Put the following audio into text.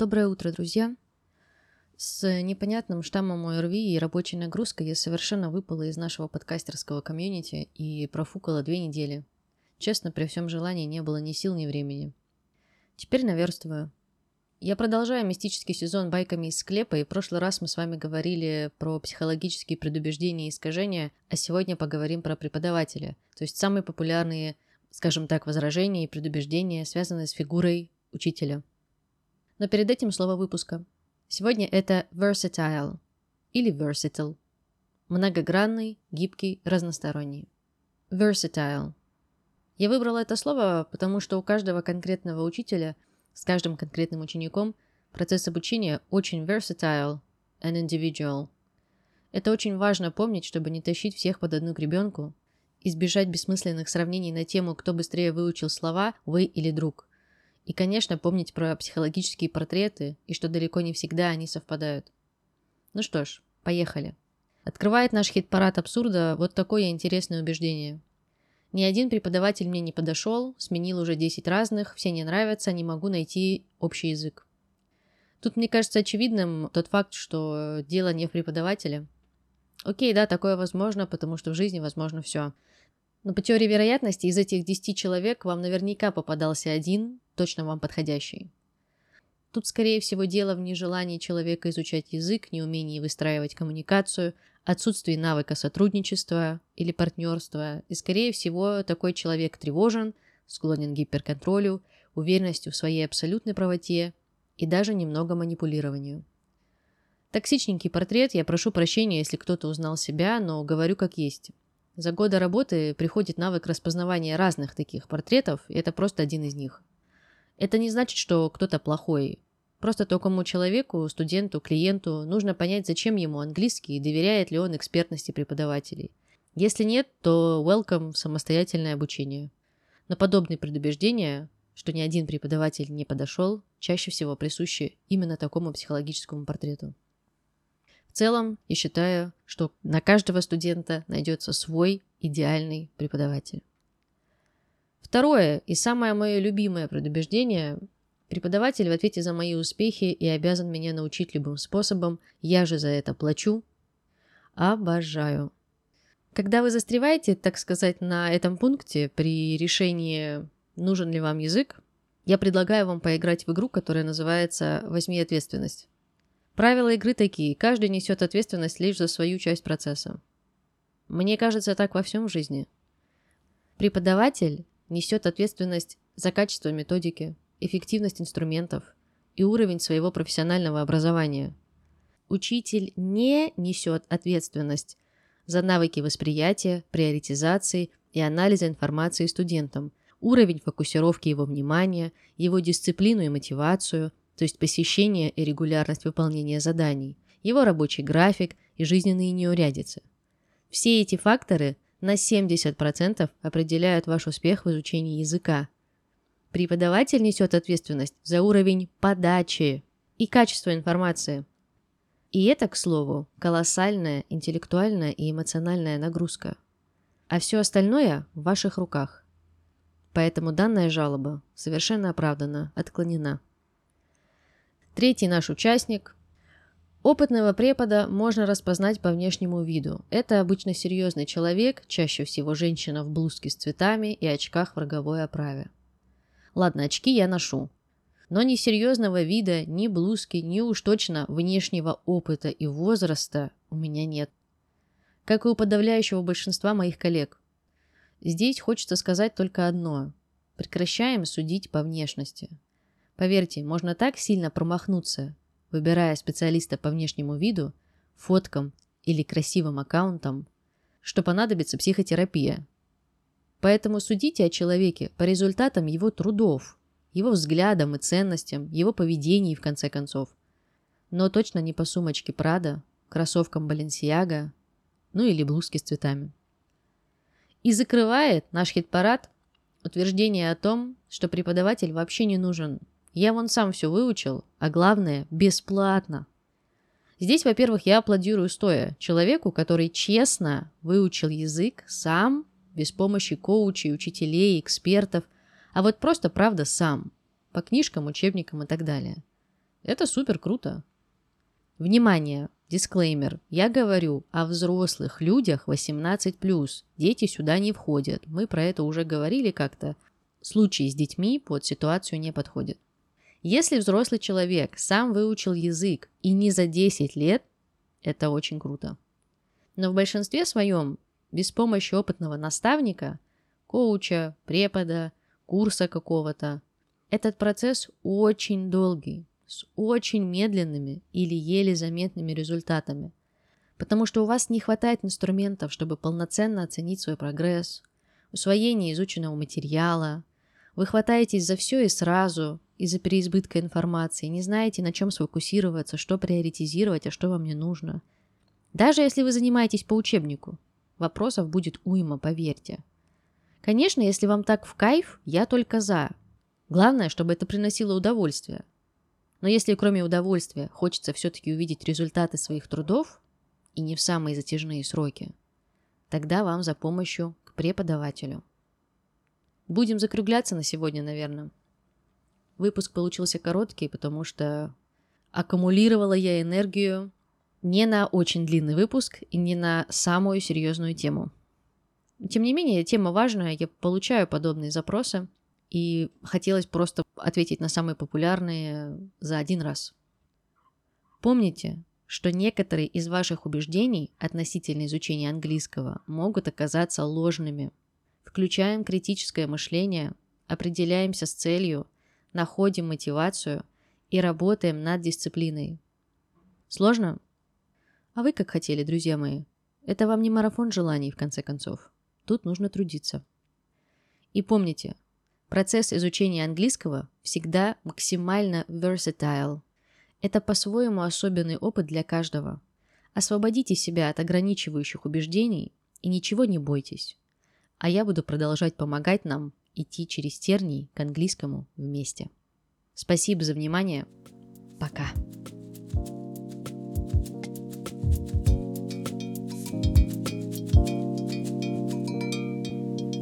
Доброе утро, друзья! С непонятным штаммом ОРВИ и рабочей нагрузкой я совершенно выпала из нашего подкастерского комьюнити и профукала две недели. Честно, при всем желании не было ни сил, ни времени. Теперь наверстываю. Я продолжаю мистический сезон байками из склепа, и в прошлый раз мы с вами говорили про психологические предубеждения и искажения, а сегодня поговорим про преподавателя, то есть самые популярные, скажем так, возражения и предубеждения, связанные с фигурой учителя – но перед этим слово выпуска. Сегодня это versatile или versatile. Многогранный, гибкий, разносторонний. Versatile. Я выбрала это слово, потому что у каждого конкретного учителя с каждым конкретным учеником процесс обучения очень versatile and individual. Это очень важно помнить, чтобы не тащить всех под одну гребенку, избежать бессмысленных сравнений на тему, кто быстрее выучил слова, вы или друг – и, конечно, помнить про психологические портреты и что далеко не всегда они совпадают. Ну что ж, поехали. Открывает наш хит-парад абсурда вот такое интересное убеждение. Ни один преподаватель мне не подошел, сменил уже 10 разных, все не нравятся, не могу найти общий язык. Тут мне кажется очевидным тот факт, что дело не в преподавателе. Окей, да, такое возможно, потому что в жизни возможно все. Но по теории вероятности из этих 10 человек вам наверняка попадался один, точно вам подходящий. Тут, скорее всего, дело в нежелании человека изучать язык, неумении выстраивать коммуникацию, отсутствии навыка сотрудничества или партнерства. И, скорее всего, такой человек тревожен, склонен к гиперконтролю, уверенностью в своей абсолютной правоте и даже немного манипулированию. Токсичненький портрет, я прошу прощения, если кто-то узнал себя, но говорю как есть. За годы работы приходит навык распознавания разных таких портретов, и это просто один из них. Это не значит, что кто-то плохой. Просто такому человеку, студенту, клиенту нужно понять, зачем ему английский и доверяет ли он экспертности преподавателей. Если нет, то welcome в самостоятельное обучение. Но подобные предубеждения, что ни один преподаватель не подошел, чаще всего присущи именно такому психологическому портрету. В целом, я считаю, что на каждого студента найдется свой идеальный преподаватель. Второе и самое мое любимое предубеждение – преподаватель в ответе за мои успехи и обязан меня научить любым способом, я же за это плачу. Обожаю. Когда вы застреваете, так сказать, на этом пункте при решении, нужен ли вам язык, я предлагаю вам поиграть в игру, которая называется «Возьми ответственность». Правила игры такие. Каждый несет ответственность лишь за свою часть процесса. Мне кажется, так во всем в жизни. Преподаватель несет ответственность за качество методики, эффективность инструментов и уровень своего профессионального образования. Учитель не несет ответственность за навыки восприятия, приоритизации и анализа информации студентам, уровень фокусировки его внимания, его дисциплину и мотивацию – то есть посещение и регулярность выполнения заданий, его рабочий график и жизненные неурядицы. Все эти факторы на 70% определяют ваш успех в изучении языка. Преподаватель несет ответственность за уровень подачи и качество информации. И это, к слову, колоссальная интеллектуальная и эмоциональная нагрузка. А все остальное в ваших руках. Поэтому данная жалоба совершенно оправдана, отклонена. Третий наш участник. Опытного препода можно распознать по внешнему виду. Это обычно серьезный человек, чаще всего женщина в блузке с цветами и очках в роговой оправе. Ладно, очки я ношу. Но ни серьезного вида, ни блузки, ни уж точно внешнего опыта и возраста у меня нет. Как и у подавляющего большинства моих коллег. Здесь хочется сказать только одно. Прекращаем судить по внешности. Поверьте, можно так сильно промахнуться, выбирая специалиста по внешнему виду, фоткам или красивым аккаунтам, что понадобится психотерапия. Поэтому судите о человеке по результатам его трудов, его взглядам и ценностям, его поведении в конце концов. Но точно не по сумочке Прада, кроссовкам Баленсиага, ну или блузке с цветами. И закрывает наш хит-парад утверждение о том, что преподаватель вообще не нужен я вон сам все выучил, а главное – бесплатно. Здесь, во-первых, я аплодирую стоя человеку, который честно выучил язык сам, без помощи коучей, учителей, экспертов, а вот просто, правда, сам, по книжкам, учебникам и так далее. Это супер круто. Внимание, дисклеймер. Я говорю о взрослых людях 18+. Дети сюда не входят. Мы про это уже говорили как-то. Случаи с детьми под ситуацию не подходят. Если взрослый человек сам выучил язык и не за 10 лет, это очень круто. Но в большинстве своем, без помощи опытного наставника, коуча, препода, курса какого-то, этот процесс очень долгий, с очень медленными или еле заметными результатами. Потому что у вас не хватает инструментов, чтобы полноценно оценить свой прогресс, усвоение изученного материала. Вы хватаетесь за все и сразу, из-за переизбытка информации, не знаете, на чем сфокусироваться, что приоритизировать, а что вам не нужно. Даже если вы занимаетесь по учебнику, вопросов будет уйма, поверьте. Конечно, если вам так в кайф, я только за. Главное, чтобы это приносило удовольствие. Но если кроме удовольствия хочется все-таки увидеть результаты своих трудов, и не в самые затяжные сроки, тогда вам за помощью к преподавателю. Будем закругляться на сегодня, наверное. Выпуск получился короткий, потому что аккумулировала я энергию не на очень длинный выпуск и не на самую серьезную тему. Тем не менее, тема важная, я получаю подобные запросы, и хотелось просто ответить на самые популярные за один раз. Помните, что некоторые из ваших убеждений относительно изучения английского могут оказаться ложными. Включаем критическое мышление, определяемся с целью – находим мотивацию и работаем над дисциплиной. Сложно? А вы как хотели, друзья мои. Это вам не марафон желаний, в конце концов. Тут нужно трудиться. И помните, процесс изучения английского всегда максимально versatile. Это по-своему особенный опыт для каждого. Освободите себя от ограничивающих убеждений и ничего не бойтесь. А я буду продолжать помогать нам идти через терний к английскому вместе. Спасибо за внимание. Пока.